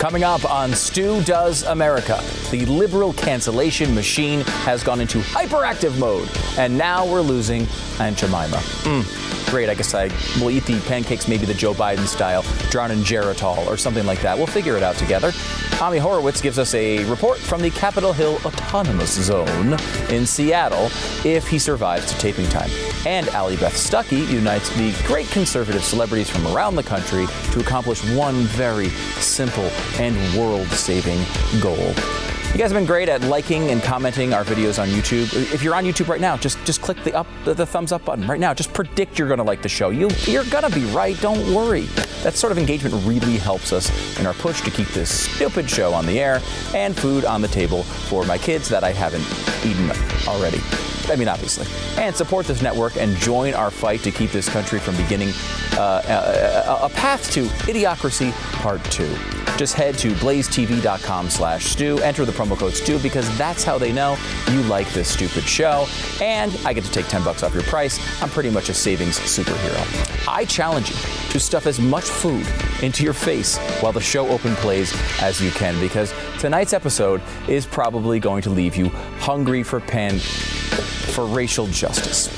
Coming up on Stu Does America, the liberal cancellation machine has gone into hyperactive mode, and now we're losing Aunt Jemima. Mm, great, I guess I will eat the pancakes maybe the Joe Biden style, drown in Geritol or something like that. We'll figure it out together. Ami Horowitz gives us a report from the Capitol Hill Autonomous Zone in Seattle if he survives to taping time. And Allie Beth Stuckey unites the great conservative celebrities from around the country to accomplish one very simple and world saving goal. You guys have been great at liking and commenting our videos on YouTube. If you're on YouTube right now, just just click the up the, the thumbs up button right now. Just predict you're going to like the show. You you're going to be right. Don't worry. That sort of engagement really helps us in our push to keep this stupid show on the air and food on the table for my kids that I haven't eaten already. I mean, obviously. And support this network and join our fight to keep this country from beginning uh, a, a, a path to idiocracy part two just head to blazetv.com slash Stu. Enter the promo code Stu because that's how they know you like this stupid show. And i get to take 10 bucks off your price. I'm pretty much a savings superhero. I challenge you to stuff as much food into your face while the show open plays as you can because tonight's episode is probably going to leave you hungry for pan for racial justice.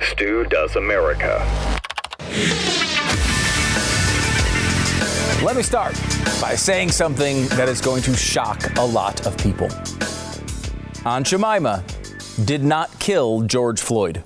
Stu Does America. Let me start by saying something that is going to shock a lot of people. Aunt Jemima did not kill George Floyd.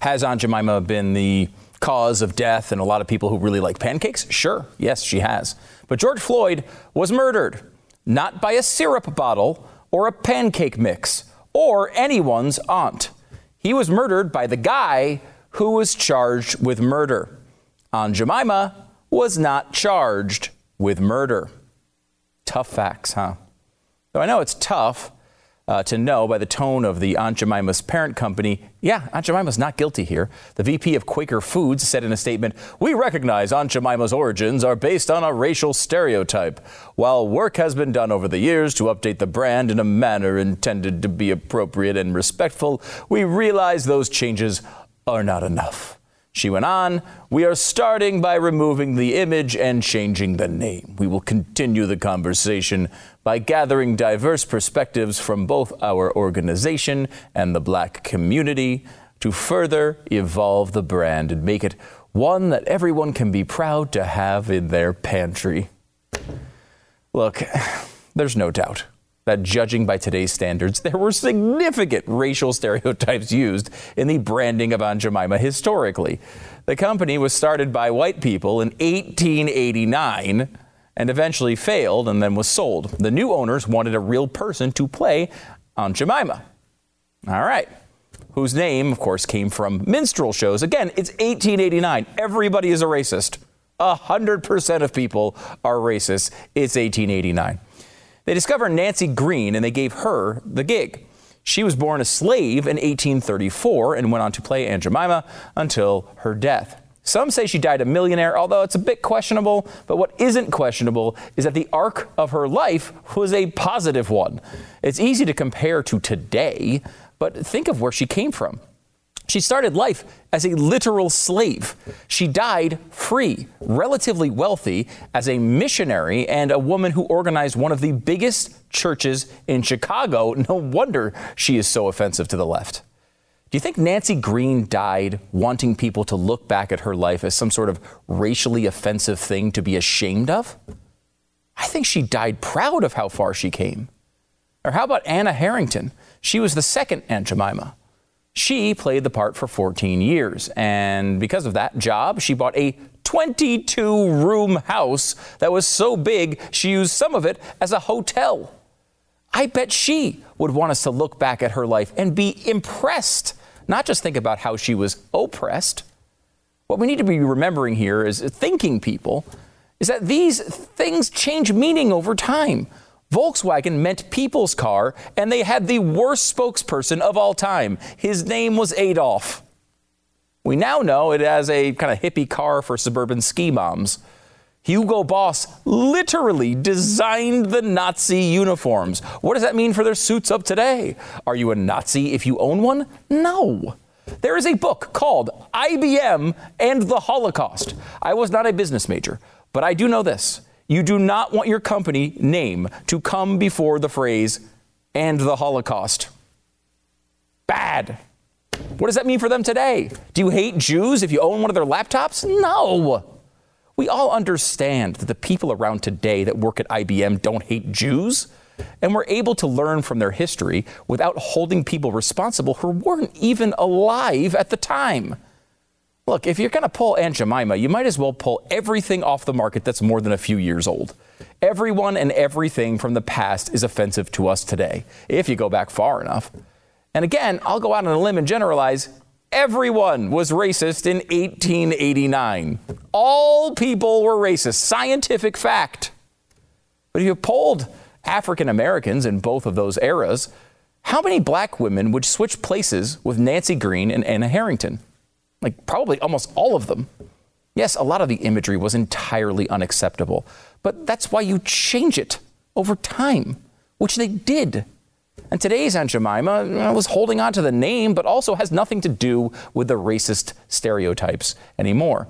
Has Aunt Jemima been the cause of death and a lot of people who really like pancakes? Sure, yes, she has. But George Floyd was murdered, not by a syrup bottle or a pancake mix or anyone's aunt. He was murdered by the guy who was charged with murder. Aunt Jemima was not charged with murder. Tough facts, huh? Though I know it's tough uh, to know by the tone of the Aunt Jemima's parent company, yeah, Aunt Jemima's not guilty here. The VP of Quaker Foods said in a statement, We recognize Aunt Jemima's origins are based on a racial stereotype. While work has been done over the years to update the brand in a manner intended to be appropriate and respectful, we realize those changes are not enough. She went on, We are starting by removing the image and changing the name. We will continue the conversation by gathering diverse perspectives from both our organization and the black community to further evolve the brand and make it one that everyone can be proud to have in their pantry. Look, there's no doubt that judging by today's standards, there were significant racial stereotypes used in the branding of Aunt Jemima historically. The company was started by white people in 1889 and eventually failed and then was sold. The new owners wanted a real person to play Aunt Jemima. All right. Whose name, of course, came from minstrel shows. Again, it's 1889. Everybody is a racist. A hundred percent of people are racist. It's 1889. They discovered Nancy Green and they gave her the gig. She was born a slave in 1834 and went on to play Aunt Jemima until her death. Some say she died a millionaire, although it's a bit questionable. But what isn't questionable is that the arc of her life was a positive one. It's easy to compare to today, but think of where she came from. She started life as a literal slave. She died free, relatively wealthy, as a missionary and a woman who organized one of the biggest churches in Chicago. No wonder she is so offensive to the left. Do you think Nancy Green died wanting people to look back at her life as some sort of racially offensive thing to be ashamed of? I think she died proud of how far she came. Or how about Anna Harrington? She was the second Aunt Jemima. She played the part for 14 years, and because of that job, she bought a 22 room house that was so big she used some of it as a hotel. I bet she would want us to look back at her life and be impressed, not just think about how she was oppressed. What we need to be remembering here is thinking people is that these things change meaning over time. Volkswagen meant people's car, and they had the worst spokesperson of all time. His name was Adolf. We now know it as a kind of hippie car for suburban ski moms. Hugo Boss literally designed the Nazi uniforms. What does that mean for their suits up today? Are you a Nazi if you own one? No. There is a book called IBM and the Holocaust. I was not a business major, But I do know this you do not want your company name to come before the phrase and the Holocaust. Bad. What does that mean for them today? Do you hate Jews if you own one of their laptops? No. We all understand that the people around today that work at IBM don't hate Jews, and we're able to learn from their history without holding people responsible who weren't even alive at the time. Look, if you're going to pull Aunt Jemima, you might as well pull everything off the market that's more than a few years old. Everyone and everything from the past is offensive to us today, if you go back far enough. And again, I'll go out on a limb and generalize everyone was racist in 1889. All people were racist. Scientific fact. But if you polled African Americans in both of those eras, how many black women would switch places with Nancy Green and Anna Harrington? Like, probably almost all of them. Yes, a lot of the imagery was entirely unacceptable, but that's why you change it over time, which they did. And today's Aunt Jemima was holding on to the name, but also has nothing to do with the racist stereotypes anymore.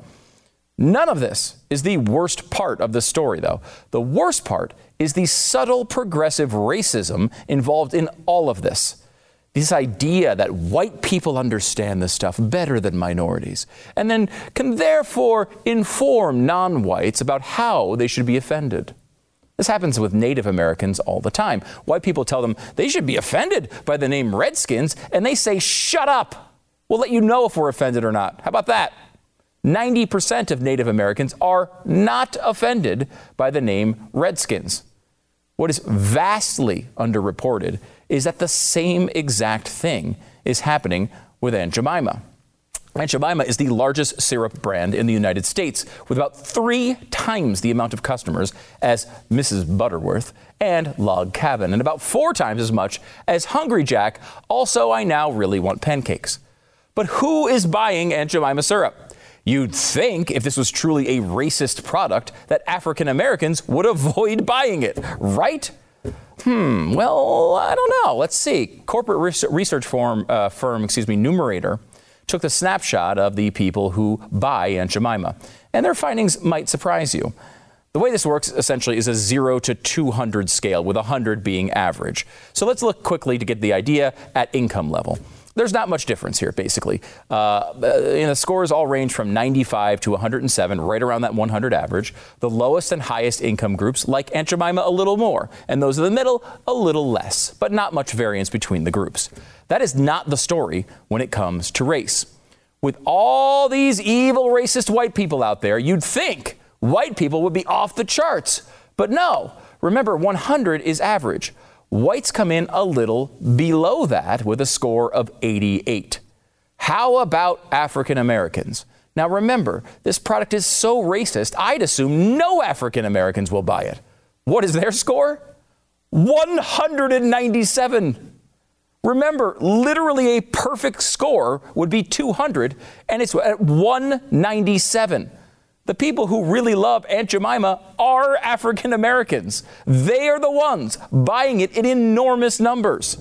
None of this is the worst part of the story, though. The worst part is the subtle progressive racism involved in all of this. This idea that white people understand this stuff better than minorities, and then can therefore inform non whites about how they should be offended. This happens with Native Americans all the time. White people tell them they should be offended by the name Redskins, and they say, Shut up! We'll let you know if we're offended or not. How about that? 90% of Native Americans are not offended by the name Redskins. What is vastly underreported is that the same exact thing is happening with Aunt Jemima. Aunt Jemima is the largest syrup brand in the United States, with about three times the amount of customers as Mrs. Butterworth and Log Cabin, and about four times as much as Hungry Jack. Also, I now really want pancakes. But who is buying Aunt Jemima syrup? You'd think if this was truly a racist product that African Americans would avoid buying it, right? Hmm, well, I don't know. Let's see. Corporate research firm, uh, firm excuse me, Numerator took the snapshot of the people who buy Aunt Jemima. And their findings might surprise you. The way this works essentially is a 0 to 200 scale, with 100 being average. So let's look quickly to get the idea at income level. There's not much difference here, basically. Uh, you know, scores all range from 95 to 107, right around that 100 average. The lowest and highest income groups like Aunt Jemima a little more, and those in the middle a little less, but not much variance between the groups. That is not the story when it comes to race. With all these evil racist white people out there, you'd think white people would be off the charts. But no, remember, 100 is average. Whites come in a little below that with a score of 88. How about African Americans? Now remember, this product is so racist, I'd assume no African Americans will buy it. What is their score? 197. Remember, literally a perfect score would be 200, and it's at 197. The people who really love Aunt Jemima are African Americans. They are the ones buying it in enormous numbers.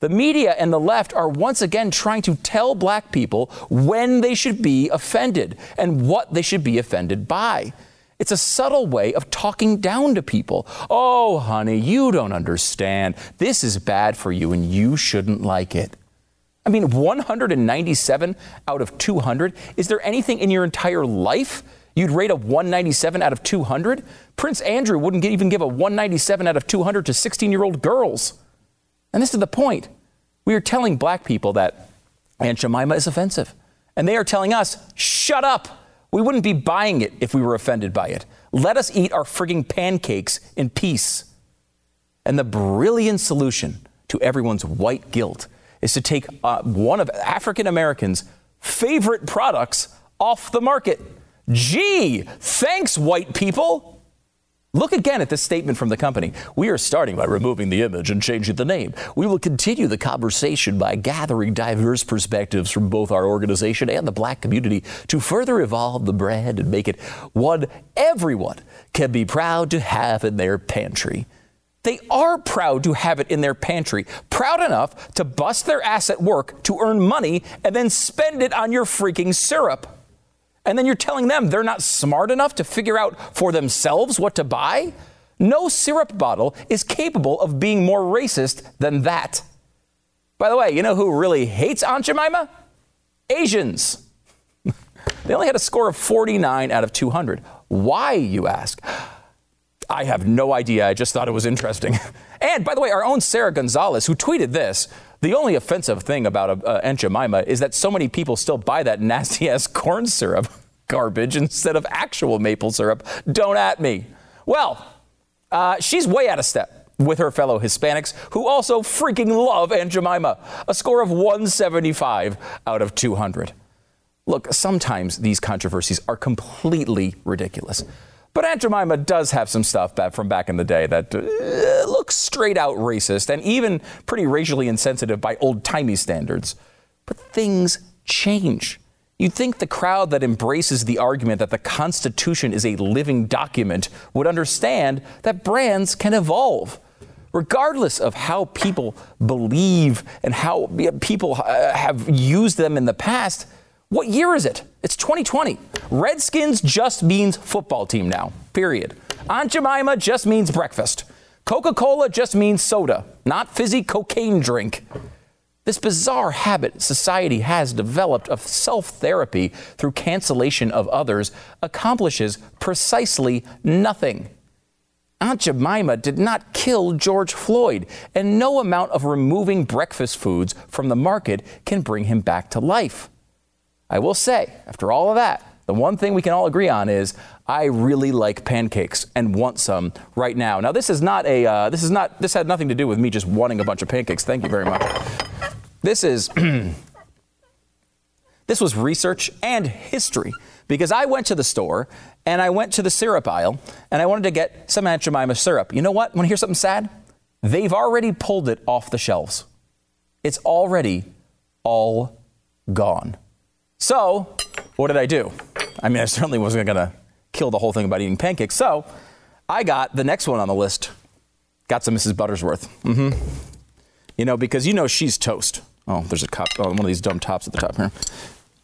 The media and the left are once again trying to tell black people when they should be offended and what they should be offended by. It's a subtle way of talking down to people. Oh, honey, you don't understand. This is bad for you and you shouldn't like it. I mean, 197 out of 200. Is there anything in your entire life you'd rate a 197 out of 200? Prince Andrew wouldn't even give a 197 out of 200 to 16 year old girls. And this is the point. We are telling black people that Aunt Jemima is offensive. And they are telling us, shut up. We wouldn't be buying it if we were offended by it. Let us eat our frigging pancakes in peace. And the brilliant solution to everyone's white guilt is to take uh, one of African Americans' favorite products off the market. Gee, thanks, white people. Look again at this statement from the company. We are starting by removing the image and changing the name. We will continue the conversation by gathering diverse perspectives from both our organization and the black community to further evolve the brand and make it one everyone can be proud to have in their pantry. They are proud to have it in their pantry, proud enough to bust their ass at work to earn money and then spend it on your freaking syrup. And then you're telling them they're not smart enough to figure out for themselves what to buy? No syrup bottle is capable of being more racist than that. By the way, you know who really hates Aunt Jemima? Asians. they only had a score of 49 out of 200. Why, you ask? I have no idea. I just thought it was interesting. and by the way, our own Sarah Gonzalez, who tweeted this, the only offensive thing about uh, Aunt Jemima is that so many people still buy that nasty ass corn syrup garbage instead of actual maple syrup. Don't at me. Well, uh, she's way out of step with her fellow Hispanics who also freaking love Aunt Jemima. A score of 175 out of 200. Look, sometimes these controversies are completely ridiculous. But Aunt Jemima does have some stuff from back in the day that uh, looks straight out racist and even pretty racially insensitive by old timey standards. But things change. You'd think the crowd that embraces the argument that the Constitution is a living document would understand that brands can evolve. Regardless of how people believe and how people uh, have used them in the past, what year is it? It's 2020. Redskins just means football team now, period. Aunt Jemima just means breakfast. Coca Cola just means soda, not fizzy cocaine drink. This bizarre habit society has developed of self therapy through cancellation of others accomplishes precisely nothing. Aunt Jemima did not kill George Floyd, and no amount of removing breakfast foods from the market can bring him back to life. I will say, after all of that, the one thing we can all agree on is I really like pancakes and want some right now. Now, this is not a, uh, this is not, this had nothing to do with me just wanting a bunch of pancakes. Thank you very much. This is, this was research and history because I went to the store and I went to the syrup aisle and I wanted to get some Aunt Jemima syrup. You know what? Want to hear something sad? They've already pulled it off the shelves. It's already all gone. So, what did I do? I mean, I certainly wasn't going to kill the whole thing about eating pancakes. So, I got the next one on the list. Got some Mrs. Buttersworth. Mm-hmm. You know, because you know she's toast. Oh, there's a cup. Oh, one of these dumb tops at the top here.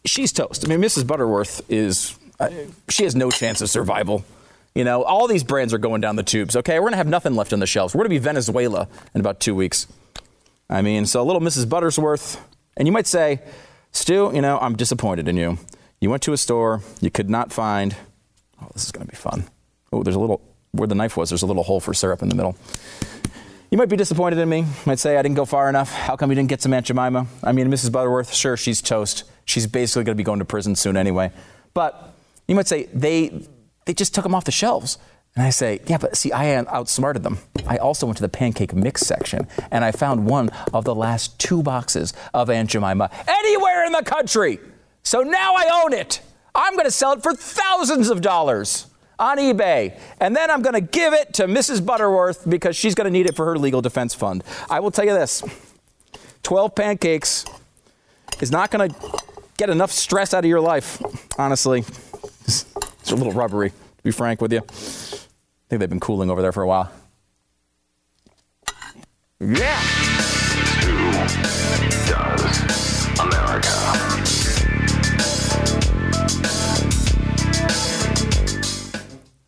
She's toast. I mean, Mrs. Butterworth is. Uh, she has no chance of survival. You know, all these brands are going down the tubes. Okay, we're gonna have nothing left on the shelves. We're gonna be Venezuela in about two weeks. I mean, so a little Mrs. Buttersworth, and you might say, Stu, you know, I'm disappointed in you. You went to a store, you could not find. Oh, this is going to be fun. Oh, there's a little, where the knife was, there's a little hole for syrup in the middle. You might be disappointed in me. You might say I didn't go far enough. How come you didn't get some Aunt Jemima? I mean, Mrs. Butterworth, sure, she's toast. She's basically going to be going to prison soon anyway. But you might say they, they just took them off the shelves. And I say, yeah, but see, I outsmarted them. I also went to the pancake mix section and I found one of the last two boxes of Aunt Jemima anywhere in the country. So now I own it. I'm going to sell it for thousands of dollars on eBay. And then I'm going to give it to Mrs. Butterworth because she's going to need it for her legal defense fund. I will tell you this 12 pancakes is not going to get enough stress out of your life, honestly. It's a little rubbery, to be frank with you think they've been cooling over there for a while. Yeah. Who does America?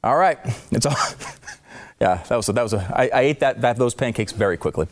All right, it's all. yeah, that was a, that was a. I, I ate that, that those pancakes very quickly.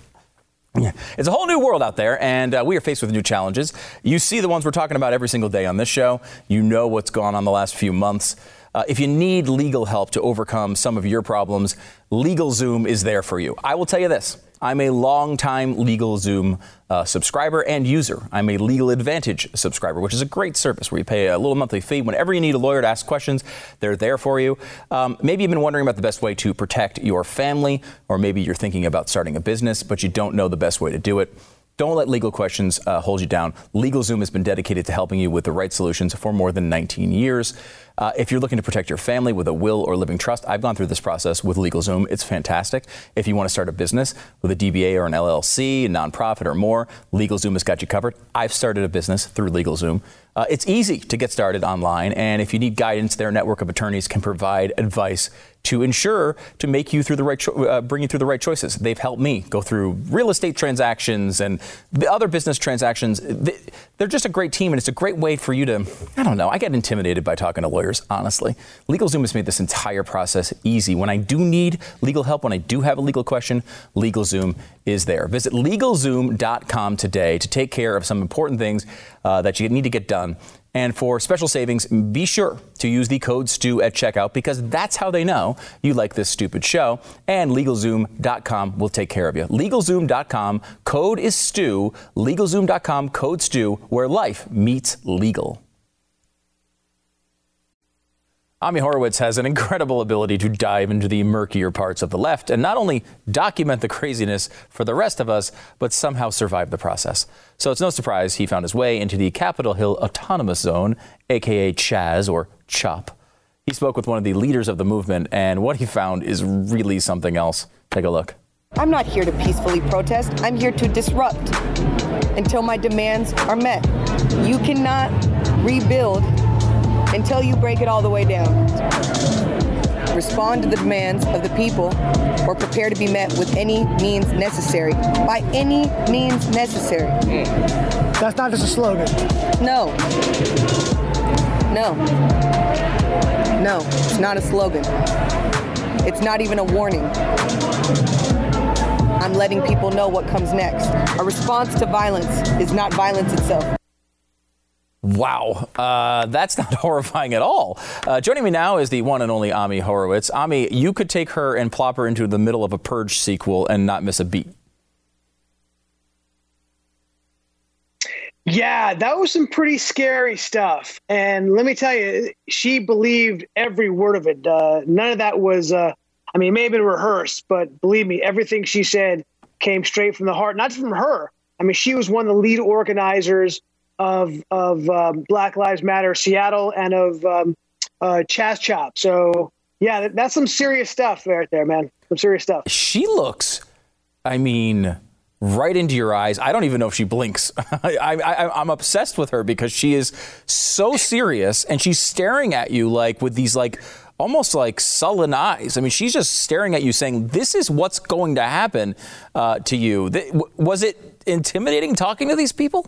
Yeah. It's a whole new world out there, and uh, we are faced with new challenges. You see the ones we're talking about every single day on this show. You know what's gone on the last few months. Uh, if you need legal help to overcome some of your problems, LegalZoom is there for you. I will tell you this. I'm a long-time LegalZoom uh, subscriber and user. I'm a Legal Advantage subscriber, which is a great service where you pay a little monthly fee. Whenever you need a lawyer to ask questions, they're there for you. Um, maybe you've been wondering about the best way to protect your family, or maybe you're thinking about starting a business, but you don't know the best way to do it. Don't let legal questions uh, hold you down. LegalZoom has been dedicated to helping you with the right solutions for more than 19 years. Uh, if you're looking to protect your family with a will or living trust, I've gone through this process with LegalZoom. It's fantastic. If you want to start a business with a DBA or an LLC, a nonprofit or more, LegalZoom has got you covered. I've started a business through LegalZoom. Uh, it's easy to get started online, and if you need guidance, their network of attorneys can provide advice to ensure to make you through the right, cho- uh, bring you through the right choices. They've helped me go through real estate transactions and the other business transactions. They're just a great team, and it's a great way for you to, I don't know, I get intimidated by talking to lawyers, honestly. LegalZoom has made this entire process easy. When I do need legal help, when I do have a legal question, LegalZoom is there. Visit LegalZoom.com today to take care of some important things uh, that you need to get done. And for special savings, be sure to use the code STU at checkout because that's how they know you like this stupid show. And LegalZoom.com will take care of you. LegalZoom.com, code is STU. LegalZoom.com, code STU, where life meets legal. Ami Horowitz has an incredible ability to dive into the murkier parts of the left and not only document the craziness for the rest of us, but somehow survive the process. So it's no surprise he found his way into the Capitol Hill Autonomous Zone, aka Chaz or CHOP. He spoke with one of the leaders of the movement, and what he found is really something else. Take a look. I'm not here to peacefully protest, I'm here to disrupt until my demands are met. You cannot rebuild until you break it all the way down. Respond to the demands of the people or prepare to be met with any means necessary. By any means necessary. That's not just a slogan. No. No. No, it's not a slogan. It's not even a warning. I'm letting people know what comes next. A response to violence is not violence itself. Wow, uh, that's not horrifying at all. Uh, joining me now is the one and only Ami Horowitz. Ami, you could take her and plop her into the middle of a Purge sequel and not miss a beat. Yeah, that was some pretty scary stuff. And let me tell you, she believed every word of it. Uh, none of that was, uh, I mean, it may have been rehearsed, but believe me, everything she said came straight from the heart, not from her. I mean, she was one of the lead organizers of of um, Black Lives Matter Seattle and of um, uh, Chaz Chop. So yeah, that, that's some serious stuff right there, man. Some serious stuff. She looks, I mean, right into your eyes. I don't even know if she blinks. I, I'm obsessed with her because she is so serious and she's staring at you like with these like almost like sullen eyes. I mean, she's just staring at you, saying, "This is what's going to happen uh, to you." Th- was it intimidating talking to these people?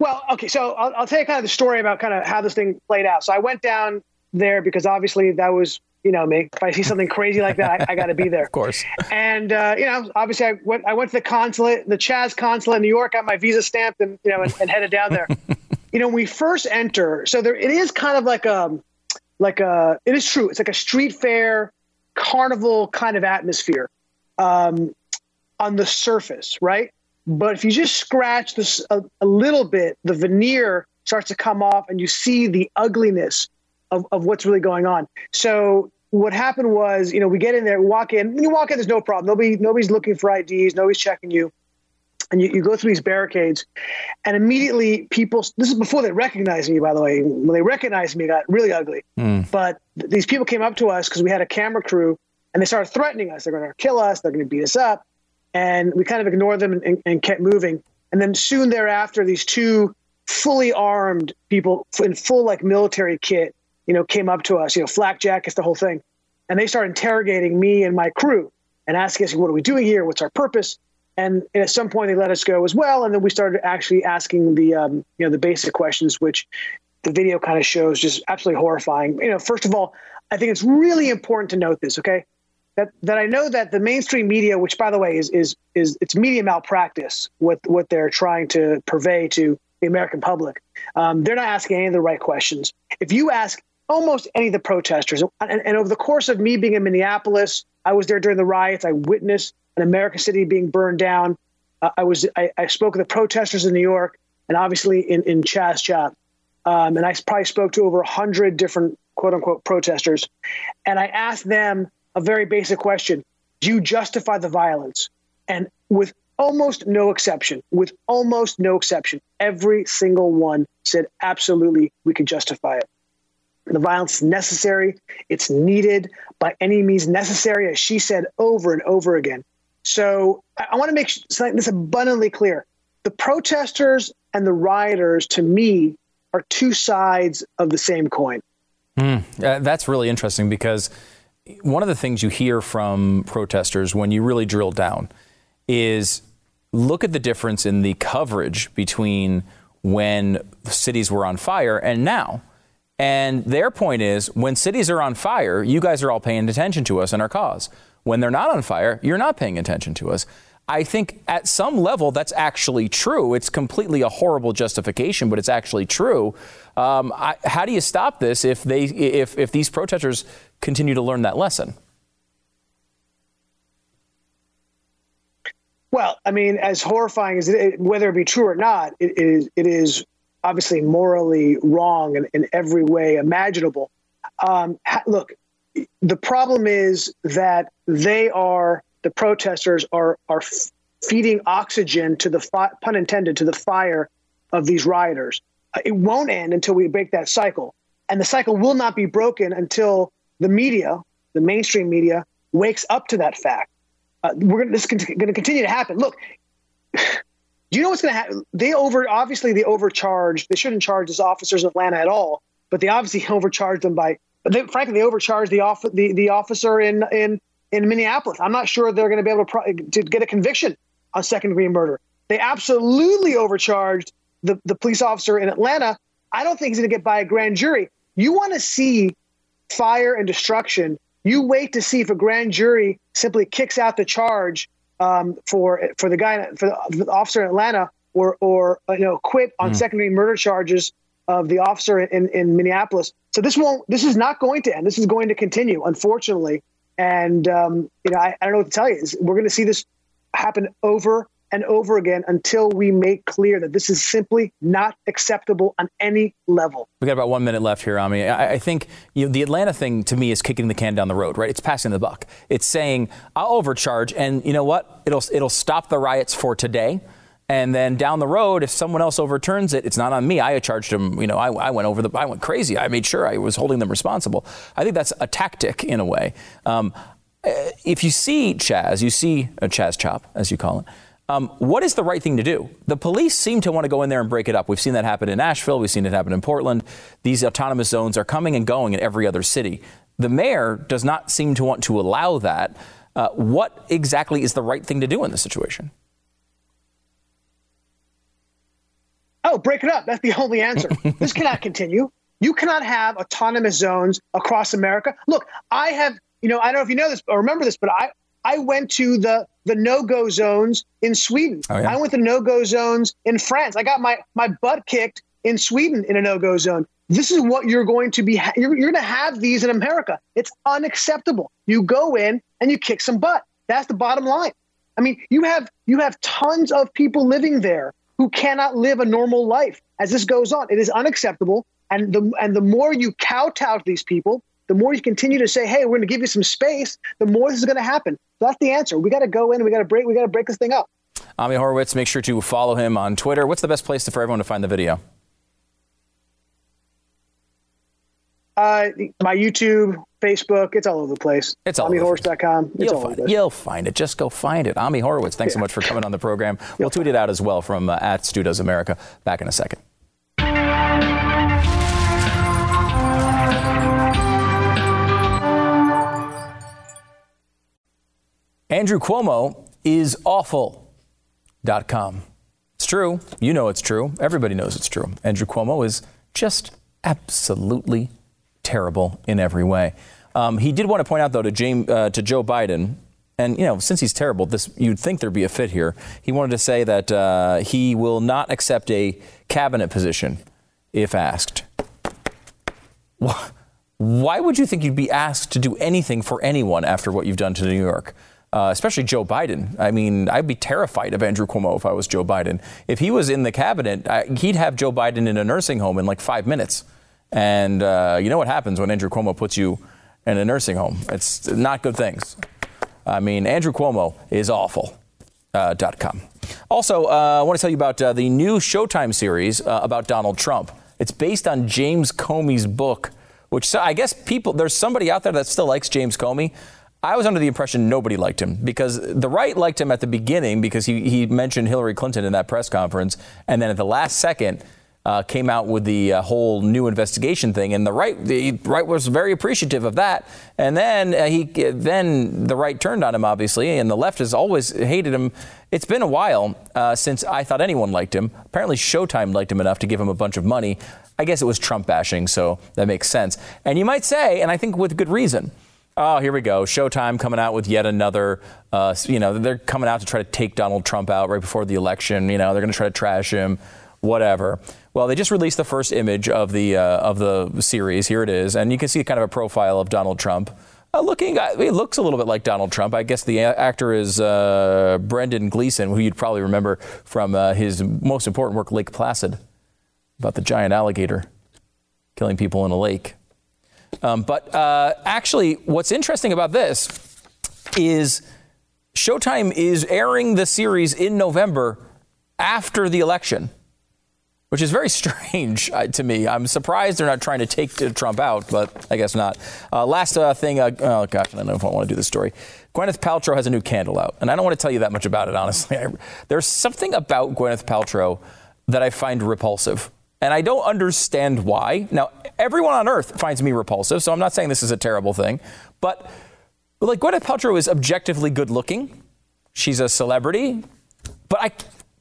Well, okay, so I'll, I'll tell you kind of the story about kind of how this thing played out. So I went down there because obviously that was, you know, me. If I see something crazy like that, I, I got to be there. of course. And uh, you know, obviously I went. I went to the consulate, the Chaz consulate in New York, got my visa stamped, and you know, and, and headed down there. you know, when we first enter, so there it is kind of like a, like a. It is true. It's like a street fair, carnival kind of atmosphere, um, on the surface, right? But if you just scratch this a, a, little bit, the veneer starts to come off and you see the ugliness of, of what's really going on. So what happened was, you know, we get in there, we walk in, when you walk in, there's no problem. Nobody, nobody's looking for IDs, nobody's checking you. And you, you go through these barricades, and immediately people, this is before they recognize me, by the way. When they recognized me, it got really ugly. Mm. But th- these people came up to us because we had a camera crew, and they started threatening us. They're going to kill us, they're going to beat us up and we kind of ignored them and, and, kept moving. And then soon thereafter, these two fully armed people in full like military kit, you know, came up to us, you know, flak jackets, the whole thing, and they started interrogating me and my crew and asking us, "What are we doing here? What's our purpose?" And at some point, they let us go as well. And then we started actually asking the, um, you know, the basic questions, which the video kind of shows just absolutely horrifying. You know, first of all, I think it's really important to note this. Okay, that that I know that the mainstream media, which by the way is is is it's media malpractice, what what they're trying to purvey to the American public. Um, they're not asking any of the right questions. If you ask almost any of the protesters, and, and over the course of me being in Minneapolis, I was there during the riots. I witnessed an American city being burned down. Uh, I was I, I, spoke with the protesters in New York, and obviously in in Chaz Chop. Um, and I probably spoke to over hundred different quote unquote protesters, and I asked them a very basic question Do you justify the violence? And with almost no exception, with almost no exception, every single one said, absolutely, we can justify it. The violence is necessary, it's needed by any means necessary, as she said over and over again. So I, I want to make this abundantly clear. The protesters and the rioters, to me, are two sides of the same coin. Mm, uh, that's really interesting because one of the things you hear from protesters when you really drill down is look at the difference in the coverage between when cities were on fire and now. And their point is when cities are on fire, you guys are all paying attention to us and our cause. When they're not on fire, you're not paying attention to us. I think at some level that's actually true. It's completely a horrible justification, but it's actually true. Um, I, how do you stop this if they if if these protesters continue to learn that lesson? Well, I mean, as horrifying as it, whether it be true or not, it is it is obviously morally wrong in, in every way imaginable. Um, look, the problem is that they are the protesters are are feeding oxygen to the fi- pun intended to the fire of these rioters. Uh, it won't end until we break that cycle, and the cycle will not be broken until the media, the mainstream media, wakes up to that fact. Uh, we're gonna, this is going to continue to happen. Look, you know what's going to happen? They over obviously they overcharged. They shouldn't charge these officers in Atlanta at all, but they obviously overcharged them by. But they, frankly, they overcharged the, off, the the officer in in in Minneapolis. I'm not sure they're going to be able to, pro- to get a conviction on second degree murder. They absolutely overcharged the, the police officer in Atlanta. I don't think he's going to get by a grand jury. You want to see fire and destruction. You wait to see if a grand jury simply kicks out the charge um, for for the guy for the, for the, officer in Atlanta or or you know quit on mm. second degree murder charges of the officer in, in Minneapolis. So this won't. This is not going to end. This is going to continue, unfortunately. And um, you know, I, I, don't know what to tell you. We're going to see this happen over and over again until we make clear that this is simply not acceptable on any level. We got about one minute left here, Ami. I, I think you know, the Atlanta thing to me is kicking the can down the road, right? It's passing the buck. It's saying I'll overcharge, and you know what? It'll it'll stop the riots for today. And then down the road, if someone else overturns it, it's not on me. I charged them. You know, I, I, went over the. I went crazy. I made sure I was holding them responsible. I think that's a tactic in a way. Um, if you see Chaz, you see a Chaz chop, as you call it. Um, what is the right thing to do? The police seem to want to go in there and break it up. We've seen that happen in Nashville. We've seen it happen in Portland. These autonomous zones are coming and going in every other city. The mayor does not seem to want to allow that. Uh, what exactly is the right thing to do in this situation? Oh, break it up. That's the only answer. this cannot continue. You cannot have autonomous zones across America. Look, I have, you know, I don't know if you know this or remember this, but I, I went to the the no go zones in Sweden. Oh, yeah. I went to no go zones in France. I got my my butt kicked in Sweden in a no go zone. This is what you're going to be. Ha- you're, you're going to have these in America. It's unacceptable. You go in and you kick some butt. That's the bottom line. I mean, you have you have tons of people living there who cannot live a normal life as this goes on. It is unacceptable. And the and the more you kowtow to these people, the more you continue to say, "Hey, we're going to give you some space," the more this is going to happen. So that's the answer. We got to go in. We got to break. We got to break this thing up. Ami Horowitz, make sure to follow him on Twitter. What's the best place for everyone to find the video? Uh, my YouTube, Facebook, it's all over the place. It's all AmiHorowitz.com. It's you'll, find, you'll find it. Just go find it. Ami Horowitz, thanks yeah. so much for coming on the program. We'll tweet it out as well from uh, at Stu Does America. Back in a second. Andrew Cuomo is awful.com. It's true. You know it's true. Everybody knows it's true. Andrew Cuomo is just absolutely terrible in every way. Um, he did want to point out, though, to, James, uh, to Joe Biden, and you know, since he's terrible, this you'd think there'd be a fit here. He wanted to say that uh, he will not accept a cabinet position if asked. Why would you think you'd be asked to do anything for anyone after what you've done to New York? Uh, especially Joe Biden. I mean, I'd be terrified of Andrew Cuomo if I was Joe Biden. If he was in the cabinet, I, he'd have Joe Biden in a nursing home in like five minutes. And uh, you know what happens when Andrew Cuomo puts you in a nursing home? It's not good things. I mean, Andrew Cuomo is awful. Uh, .com. Also, uh, I want to tell you about uh, the new Showtime series uh, about Donald Trump. It's based on James Comey's book, which I guess people, there's somebody out there that still likes James Comey. I was under the impression nobody liked him because the right liked him at the beginning because he, he mentioned Hillary Clinton in that press conference. And then at the last second, uh, came out with the uh, whole new investigation thing, and the right the right was very appreciative of that. And then uh, he then the right turned on him, obviously, and the left has always hated him. It's been a while uh, since I thought anyone liked him. Apparently, Showtime liked him enough to give him a bunch of money. I guess it was Trump bashing, so that makes sense. And you might say, and I think with good reason. Oh, here we go. Showtime coming out with yet another. Uh, you know, they're coming out to try to take Donald Trump out right before the election. You know, they're going to try to trash him, whatever. Well, they just released the first image of the uh, of the series. Here it is, and you can see kind of a profile of Donald Trump. Uh, looking, he looks a little bit like Donald Trump. I guess the actor is uh, Brendan Gleeson, who you'd probably remember from uh, his most important work, Lake Placid, about the giant alligator killing people in a lake. Um, but uh, actually, what's interesting about this is Showtime is airing the series in November after the election which is very strange uh, to me. I'm surprised they're not trying to take Trump out, but I guess not. Uh, last uh, thing, uh, oh gosh, I don't know if I want to do this story. Gwyneth Paltrow has a new candle out, and I don't want to tell you that much about it, honestly. I, there's something about Gwyneth Paltrow that I find repulsive. And I don't understand why. Now, everyone on earth finds me repulsive, so I'm not saying this is a terrible thing. But, like, Gwyneth Paltrow is objectively good looking. She's a celebrity. But I,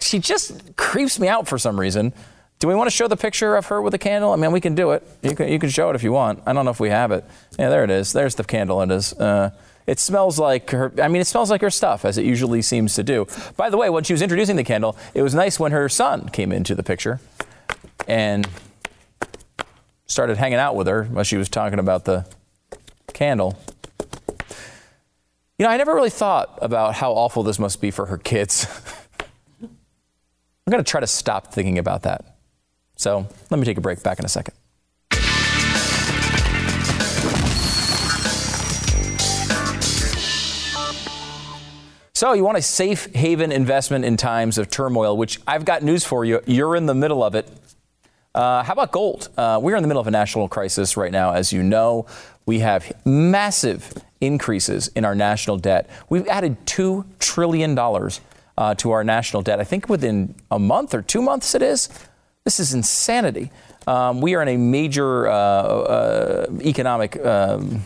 she just creeps me out for some reason. Do we want to show the picture of her with a candle? I mean, we can do it. You can, you can show it if you want. I don't know if we have it. Yeah, there it is. There's the candle. It is. Uh, it smells like her. I mean, it smells like her stuff, as it usually seems to do. By the way, when she was introducing the candle, it was nice when her son came into the picture and started hanging out with her while she was talking about the candle. You know, I never really thought about how awful this must be for her kids. I'm going to try to stop thinking about that. So let me take a break. Back in a second. So, you want a safe haven investment in times of turmoil, which I've got news for you. You're in the middle of it. Uh, how about gold? Uh, we're in the middle of a national crisis right now, as you know. We have massive increases in our national debt. We've added $2 trillion uh, to our national debt. I think within a month or two months it is. This is insanity. Um, we are in a major uh, uh, economic um,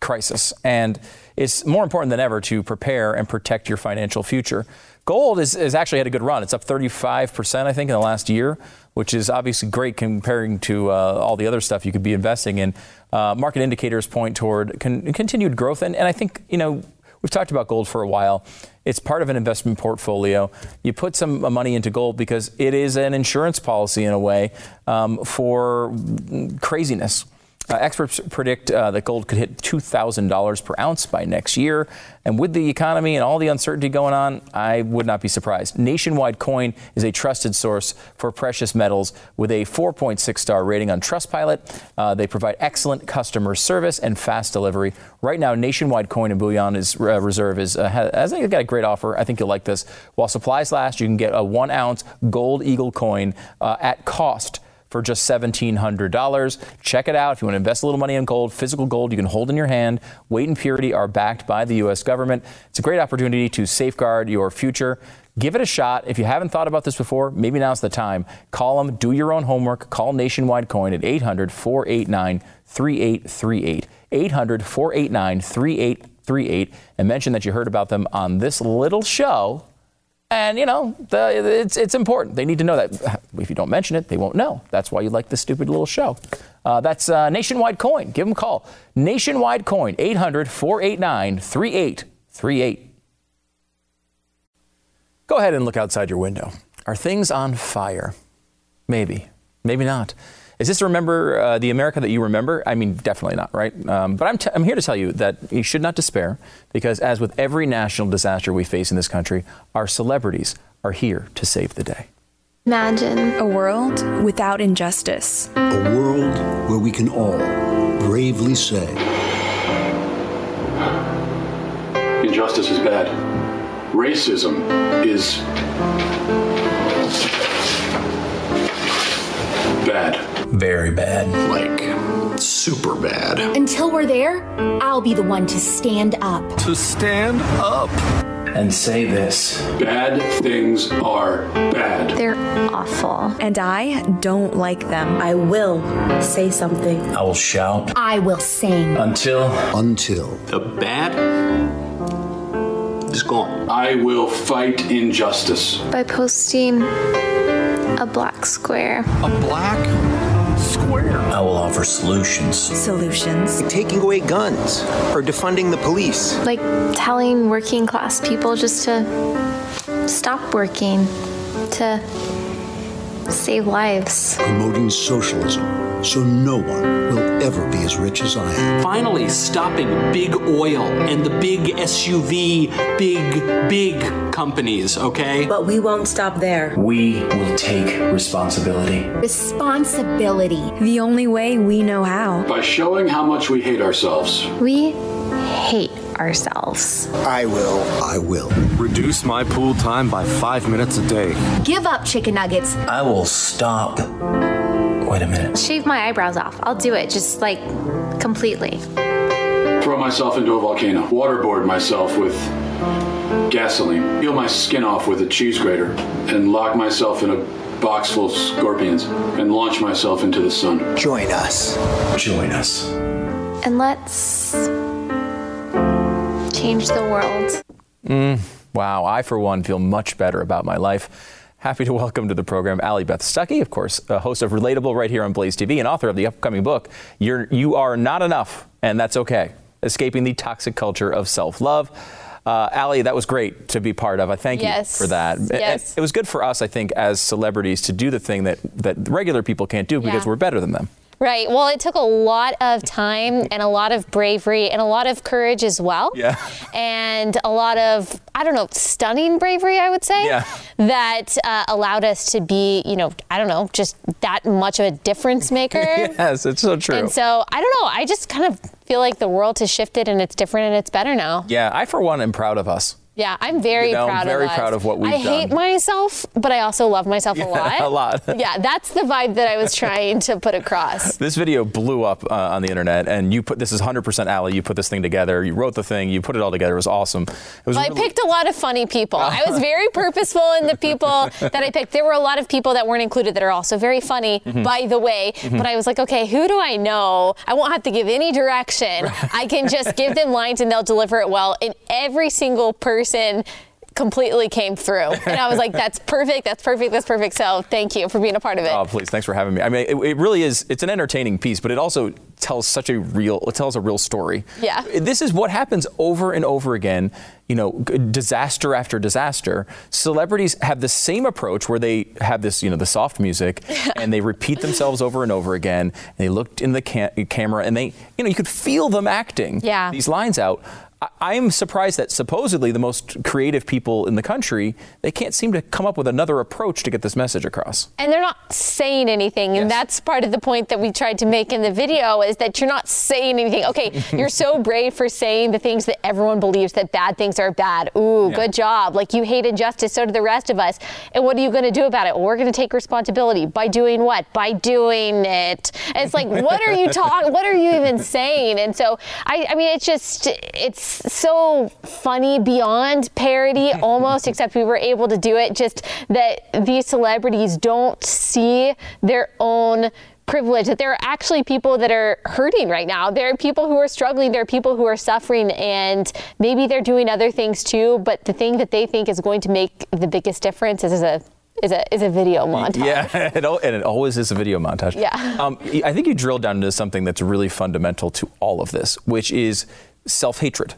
crisis, and it's more important than ever to prepare and protect your financial future. Gold has actually had a good run. It's up 35%, I think, in the last year, which is obviously great comparing to uh, all the other stuff you could be investing in. Uh, market indicators point toward con- continued growth, and, and I think, you know, we've talked about gold for a while. It's part of an investment portfolio. You put some money into gold because it is an insurance policy in a way um, for craziness. Uh, experts predict uh, that gold could hit $2,000 per ounce by next year. And with the economy and all the uncertainty going on, I would not be surprised. Nationwide Coin is a trusted source for precious metals with a 4.6 star rating on Trustpilot. Uh, they provide excellent customer service and fast delivery. Right now, Nationwide Coin and Bullion is, uh, Reserve is uh, has got a great offer. I think you'll like this. While supplies last, you can get a one ounce gold eagle coin uh, at cost for just $1,700. Check it out. If you want to invest a little money in gold, physical gold you can hold in your hand, weight and purity are backed by the U.S. government. It's a great opportunity to safeguard your future. Give it a shot. If you haven't thought about this before, maybe now's the time. Call them, do your own homework. Call Nationwide Coin at 800 489 3838. 800 489 3838 and mention that you heard about them on this little show and you know, the, it's it's important. They need to know that. If you don't mention it, they won't know. That's why you like this stupid little show. Uh, that's uh, Nationwide Coin. Give them a call. Nationwide Coin, 800 489 3838. Go ahead and look outside your window. Are things on fire? Maybe. Maybe not. Is this remember uh, the America that you remember? I mean, definitely not, right? Um, but I'm, t- I'm here to tell you that you should not despair because, as with every national disaster we face in this country, our celebrities are here to save the day. Imagine a world without injustice. A world where we can all bravely say Injustice is bad. Racism is bad. Very bad. Like super bad. Until we're there, I'll be the one to stand up. To stand up. and say this. Bad things are bad. They're awful. And I don't like them. I will say something. I will shout I will sing. until Until The bad is gone. I will fight injustice. By posting a black square. A black square. I will offer solutions. Solutions. Like taking away guns or defunding the police. Like telling working class people just to stop working, to save lives. promoting socialism so no one will ever be as rich as I am. Finally, stopping big oil and the big SUV, big, big companies, okay? But we won't stop there. We will take responsibility. Responsibility. The only way we know how. By showing how much we hate ourselves. We hate ourselves. I will. I will. Reduce my pool time by five minutes a day. Give up chicken nuggets. I will stop. Wait a minute. Shave my eyebrows off. I'll do it just like completely. Throw myself into a volcano. Waterboard myself with gasoline. Peel my skin off with a cheese grater. And lock myself in a box full of scorpions. And launch myself into the sun. Join us. Join us. And let's change the world. Mm, wow, I for one feel much better about my life. Happy to welcome to the program Allie Beth Stuckey, of course, a host of Relatable right here on Blaze TV and author of the upcoming book, You're, You Are Not Enough, and That's Okay Escaping the Toxic Culture of Self Love. Uh, Allie, that was great to be part of. I thank Yes. you for that. Yes. It, it was good for us, I think, as celebrities to do the thing that, that regular people can't do because Yeah. we're better than them. Right. Well, it took a lot of time and a lot of bravery and a lot of courage as well. Yeah. And a lot of, I don't know, stunning bravery, I would say. Yeah. That uh, allowed us to be, you know, I don't know, just that much of a difference maker. yes, it's so true. And so, I don't know, I just kind of feel like the world has shifted and it's different and it's better now. yeah, I for one am proud of us. Yeah, I'm very You know, proud very of us. proud of what we've I hate myself, but I also love myself a lot. a lot. yeah, that's the vibe that I was trying to put across. This video blew up uh, on the internet, and you put this is 100% Allie. You put this thing together. You wrote the thing. You put it all together. It was awesome. It was Well, I picked a lot of funny people. I was very purposeful in the people that I picked. There were a lot of people that weren't included that are also very funny, Mm-hmm. by the way. But I was like, okay, who do I know? I won't have to give any direction. I can just give them lines and they'll deliver it well. And every single person completely came through. And I was like, that's perfect, that's perfect, that's perfect. So thank you for being a part of it. Oh, please, thanks for having me. I mean, it, it really is. It's an entertaining piece, but it also tells such a real. It tells a real story. Yeah. This is what happens over and over again. You know, disaster after disaster. Celebrities have the same approach where they have this, you know, the soft music, and they repeat themselves over and over again. And they looked in the ca- camera, and they, you know, you could feel them acting Yeah. these lines out. I- I'm surprised that supposedly the most creative people in the country, they can't seem to come up with another approach to get this message across. and they're not saying anything. And that's part of the point that we tried to make in the video is that you're not saying anything. Okay you're so brave for saying the things that everyone believes that bad things are bad. Ooh Yeah. good job. Like you hate injustice so do the rest of us. And what are you going to do about it? Well, we're going to take responsibility by doing what? By doing it. And it's like what are you talking what are you even saying? And so I, I mean it's just it's so funny beyond parody almost except we were able to do it just that these celebrities don't see their own privilege that there are actually people that are hurting right now there are people who are struggling there are people who are suffering and maybe they're doing other things too but the thing that they think is going to make the biggest difference is a is a is a video montage Yeah, it, al- and it always is a video montage. Yeah. Um, I think you drilled down into something that's really fundamental to all of this, which is self-hatred.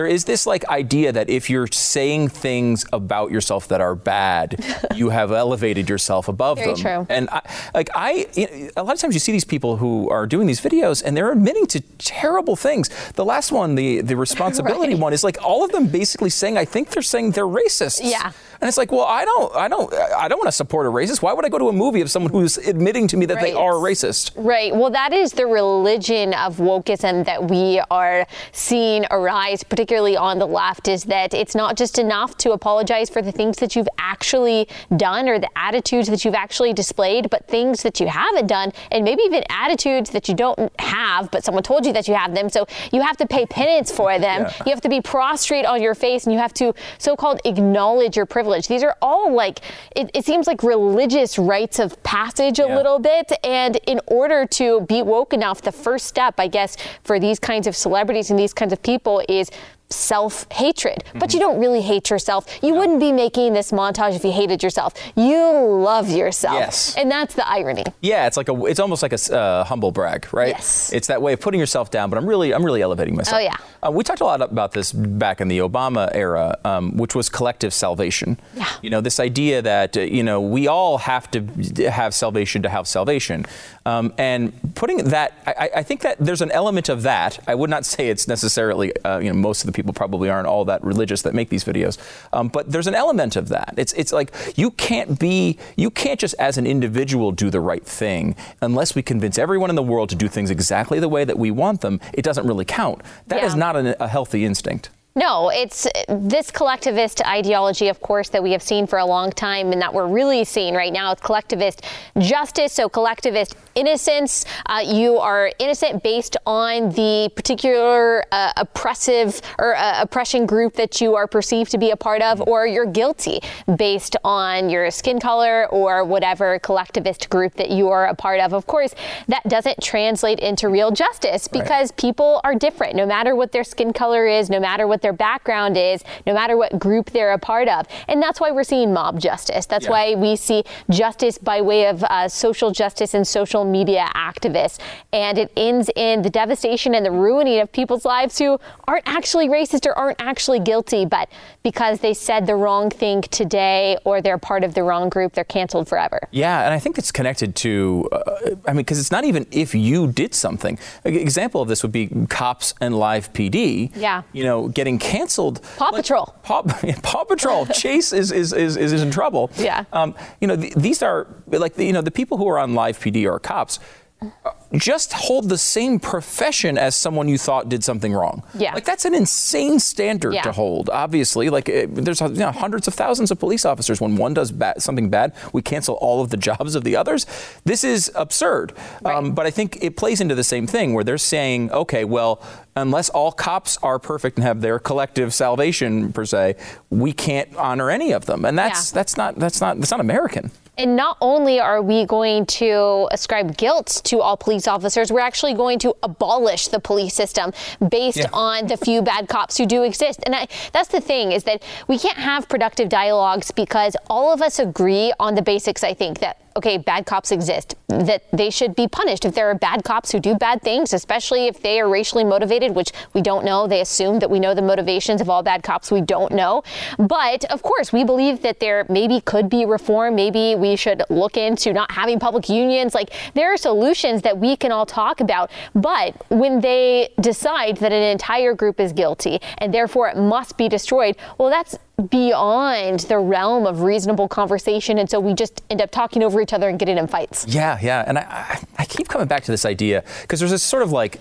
There is this like idea that if you're saying things about yourself that are bad, you have elevated yourself above Very them. true. And I, like I, you know, a lot of times you see these people who are doing these videos and they're admitting to terrible things. The last one, the the responsibility Right. one, is like all of them basically saying, I think they're saying they're racist. Yeah. And it's like, well, I don't, I don't, I don't want to support a racist. Why would I go to a movie of someone who's admitting to me that they Right. are racist? Right. Well, that is the religion of wokeism that we are seeing arise, particularly particularly on the left, is that it's not just enough to apologize for the things that you've actually done or the attitudes that you've actually displayed, but things that you haven't done, and maybe even attitudes that you don't have, but someone told you that you have them. So you have to pay penance for them. Yeah. You have to be prostrate on your face, and you have to so-called acknowledge your privilege. These are all like it, it seems like religious rites of passage a Yeah. little bit. And in order to be woke enough, the first step, I guess, for these kinds of celebrities and these kinds of people is self hatred. But you don't really hate yourself. You wouldn't be making this montage if you hated yourself. You love yourself. Yes. And that's the irony. Yeah, it's like a, it's almost like a uh, humble brag, right? Yes. It's that way of putting yourself down, but I'm really, I'm really elevating myself. Oh, yeah. Uh, we talked a lot about this back in the Obama era, um, which was collective salvation. Yeah. You know, this idea that uh, you know we all have to have salvation to have salvation, um, and putting that, I, I- think that there's an element of that. I would not say it's necessarily, uh, you know, most of the people probably aren't all that religious that make these videos, um, but there's an element of that. It's it's like you can't be, you can't just as an individual do the right thing unless we convince everyone in the world to do things exactly the way that we want them. It doesn't really count. That is Yeah. not an, a healthy instinct. No, it's this collectivist ideology, of course, that we have seen for a long time and that we're really seeing right now. It's collectivist justice, so collectivist innocence. Uh, you are innocent based on the particular uh, oppressive or uh, oppression group that you are perceived to be a part of, or you're guilty based on your skin color or whatever collectivist group that you are a part of. Of course, that doesn't translate into real justice because people are different, no matter what their skin color is, no matter what their background is, no matter what group they're a part of. And that's why we're seeing mob justice. That's Yeah. why we see justice by way of uh, social justice and social media activists. And it ends in the devastation and the ruining of people's lives who aren't actually racist or aren't actually guilty, but because they said the wrong thing today or they're part of the wrong group, they're canceled forever. Yeah, and I think it's connected to, uh, I mean, because it's not even if you did something. An example of this would be cops and live PD. Yeah. You know, getting canceled. Paw Patrol. Paw, Paw Patrol. Chase is, is, is, is in trouble. Yeah. Um, you know, th- these are like, the, you know, the people who are on live PD are cops. uh, Just hold the same profession as someone you thought did something wrong. Yeah. Like that's an insane standard Yeah. to hold. Obviously, like uh, there's you know, hundreds of thousands of police officers. When one does bad, something bad, we cancel all of the jobs of the others. This is absurd. Um, but I think it plays into the same thing where they're saying, okay, well, unless all cops are perfect and have their collective salvation per se, we can't honor any of them, and that's Yeah. that's not that's not that's not American. And not only are we going to ascribe guilt to all police officers, we're actually going to abolish the police system based Yeah. on the few bad cops who do exist. And I, that's the thing is that we can't have productive dialogues because all of us agree on the basics, I think, that okay, bad cops exist, that they should be punished if there are bad cops who do bad things, especially if they are racially motivated, which we don't know. They assume that we know the motivations of all bad cops. We don't know. But of course, we believe that there maybe could be reform. Maybe we should look into not having public unions. Like there are solutions that we can all talk about. But when they decide that an entire group is guilty and therefore it must be destroyed, well, that's beyond the realm of reasonable conversation. And so we just end up talking over each other and getting in fights. Yeah, yeah, and I, I, I keep coming back to this idea because there's this sort of like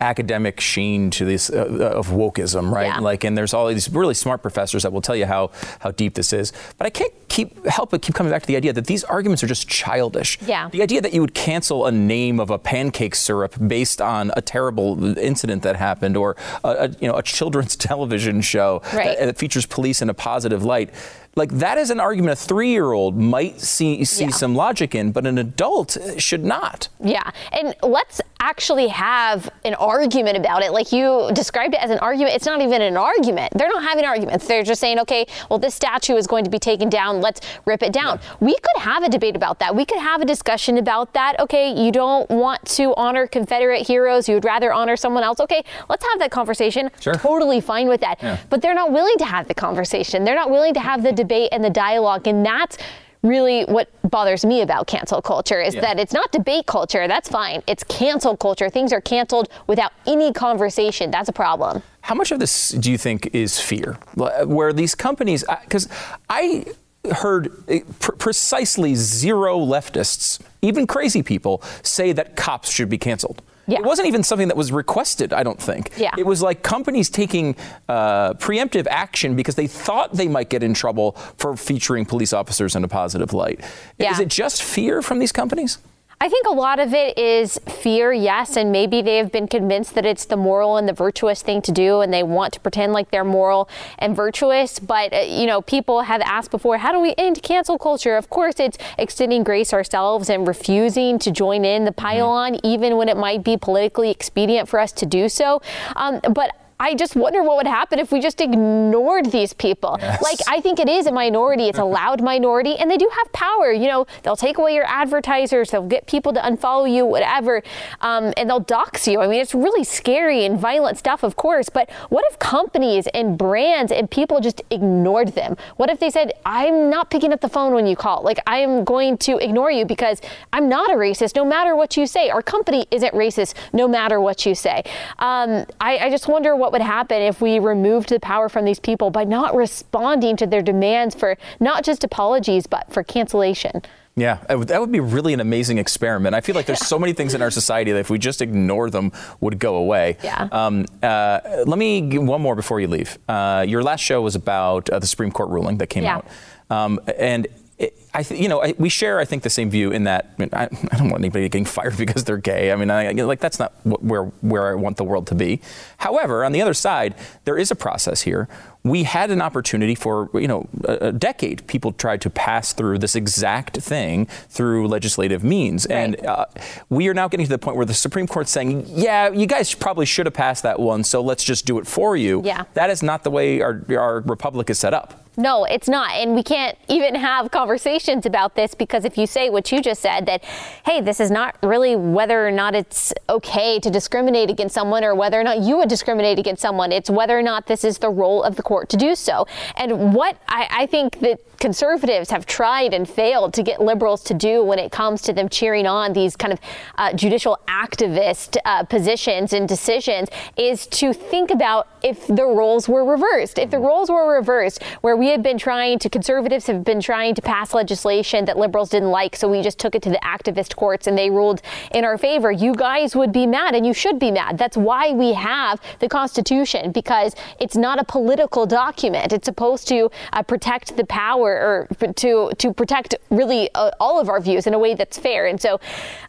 academic sheen to this uh, of wokeism, right? Yeah. Like, and there's all these really smart professors that will tell you how how deep this is. But I can't keep help but keep coming back to the idea that these arguments are just childish. Yeah. The idea that you would cancel a name of a pancake syrup based on a terrible incident that happened, or a, a you know a children's television show Right. that, that features police in a positive light. Like that is an argument a three-year-old might see see Yeah. some logic in, but an adult uh, should not. Yeah. And let's actually have an argument about it. Like you described it as an argument. It's not even an argument. They're not having arguments. They're just saying, okay, well, this statue is going to be taken down. Let's rip it down. We could have a debate about that. We could have a discussion about that. Okay, you don't want to honor Confederate heroes. You would rather honor someone else. Okay, let's have that conversation. Sure. Totally fine with that. Yeah. But they're not willing to have the conversation. They're not willing to have the debate and the dialogue. And that's really what bothers me about cancel culture is Yeah. that it's not debate culture. That's fine. It's cancel culture. Things are canceled without any conversation. That's a problem. How much of this do you think is fear? Where these companies, because I heard uh, pr- precisely zero leftists, even crazy people, say that cops should be canceled. It wasn't even something that was requested, I don't think. Yeah. It was like companies taking uh, preemptive action because they thought they might get in trouble for featuring police officers in a positive light. Yeah. Is it just fear from these companies? I think a lot of it is fear, yes, and maybe they have been convinced that it's the moral and the virtuous thing to do, and they want to pretend like they're moral and virtuous. But, uh, you know, people have asked before, how do we end cancel culture? Of course, it's extending grace ourselves and refusing to join in the pile-on, even when it might be politically expedient for us to do so. Um, but I just wonder what would happen if we just ignored these people. Yes. Like, I think it is a minority. It's a loud minority, and they do have power. You know, they'll take away your advertisers, they'll get people to unfollow you, whatever, um, and they'll dox you. I mean, it's really scary and violent stuff, of course. But what if companies and brands and people just ignored them? What if they said, I'm not picking up the phone when you call? Like, I am going to ignore you because I'm not a racist, no matter what you say. Our company isn't racist, no matter what you say. Um, I, I just wonder what would happen if we removed the power from these people by not responding to their demands for not just apologies, but for cancellation. Yeah, that would- that would be really an amazing experiment. I feel like there's so many things in our society that if we just ignore them would go away. Yeah. Um, uh, let me give one more before you leave. Uh, your last show was about uh, the Supreme Court ruling that came Yeah. out, um, and. It, I, th- you know, I, we share, I think, the same view in that I, mean, I, I don't want anybody getting fired because they're gay. I mean, I, like that's not wh- where where I want the world to be. However, on the other side, there is a process here. We had an opportunity for you know a, a decade. People tried to pass through this exact thing through legislative means, and uh, we are now getting to the point where the Supreme Court's saying, "Yeah, you guys probably should have passed that one, so let's just do it for you." Yeah. That is not the way our our republic is set up. No, it's not. And we can't even have conversations about this because if you say what you just said, that, hey, this is not really whether or not it's okay to discriminate against someone or whether or not you would discriminate against someone, it's whether or not this is the role of the court to do so. And what I, I think that conservatives have tried and failed to get liberals to do when it comes to them cheering on these kind of uh, judicial activist uh, positions and decisions is to think about if the roles were reversed. If the roles were reversed, where we have been trying to, conservatives have been trying to pass legislation that liberals didn't like, so we just took it to the activist courts and they ruled in our favor, you guys would be mad and you should be mad. That's why we have the Constitution, because it's not a political document. It's supposed to uh, protect the power or to, to protect really uh, all of our views in a way that's fair. And so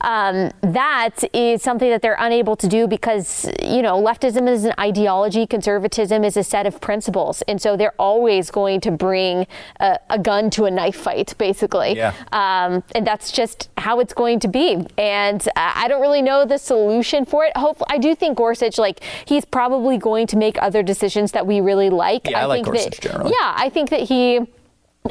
um, that is something that they're unable to do because, you know, leftism is an ideology, conservatism is a set of principles. And so they're always going to bring a, a gun to a knife fight, basically. Yeah. Um, and that's just how it's going to be. And I don't really know the solution for it. Hopefully, I do think Gorsuch, like, he's probably going to make other decisions that we really like. Yeah, I like think Gorsuch that, generally. Yeah, I think that he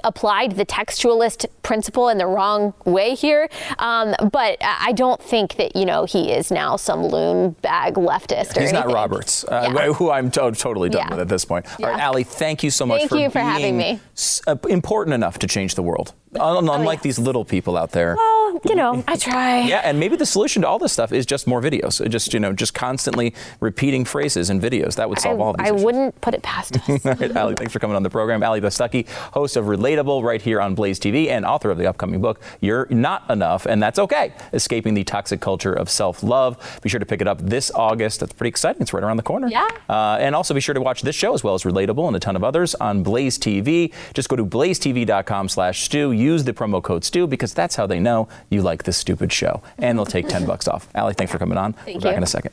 applied the textualist principle in the wrong way here. Um, but I don't think that, you know, he is now some loon bag leftist or He's not. Roberts, uh, who I'm to- totally done Yeah. with at this point. All right, Yeah. Allie, thank you so much Thank for you for having me. s- uh, important enough to change the world. Oh, Un- Unlike these little people out there. Well, you know, I try. Yeah, and maybe the solution to all this stuff is just more videos. Just you know, just constantly repeating phrases and videos. That would I, solve all of these I issues. wouldn't put it past us. All right, Allie, thanks for coming on the program. Allie Beth Stuckey, host of Relatable right here on Blaze TV and author of the upcoming book, You're Not Enough, and That's Okay Escaping the Toxic Culture of Self Love. Be sure to pick it up this August. That's pretty exciting. It's right around the corner. Yeah. Uh, and also be sure to watch this show as well as Relatable and a ton of others on Blaze TV. Just go to blazetv.com slash stu. Use the promo code Stu because that's how they know you like this stupid show. And they'll take 10 bucks off. Allie, thanks for coming on. Thank We're back you. in a second.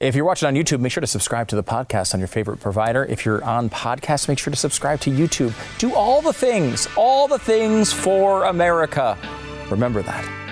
If you're watching on YouTube, make sure to subscribe to the podcast on your favorite provider. If you're on podcast, make sure to subscribe to YouTube. Do all the things, all the things for America. Remember that.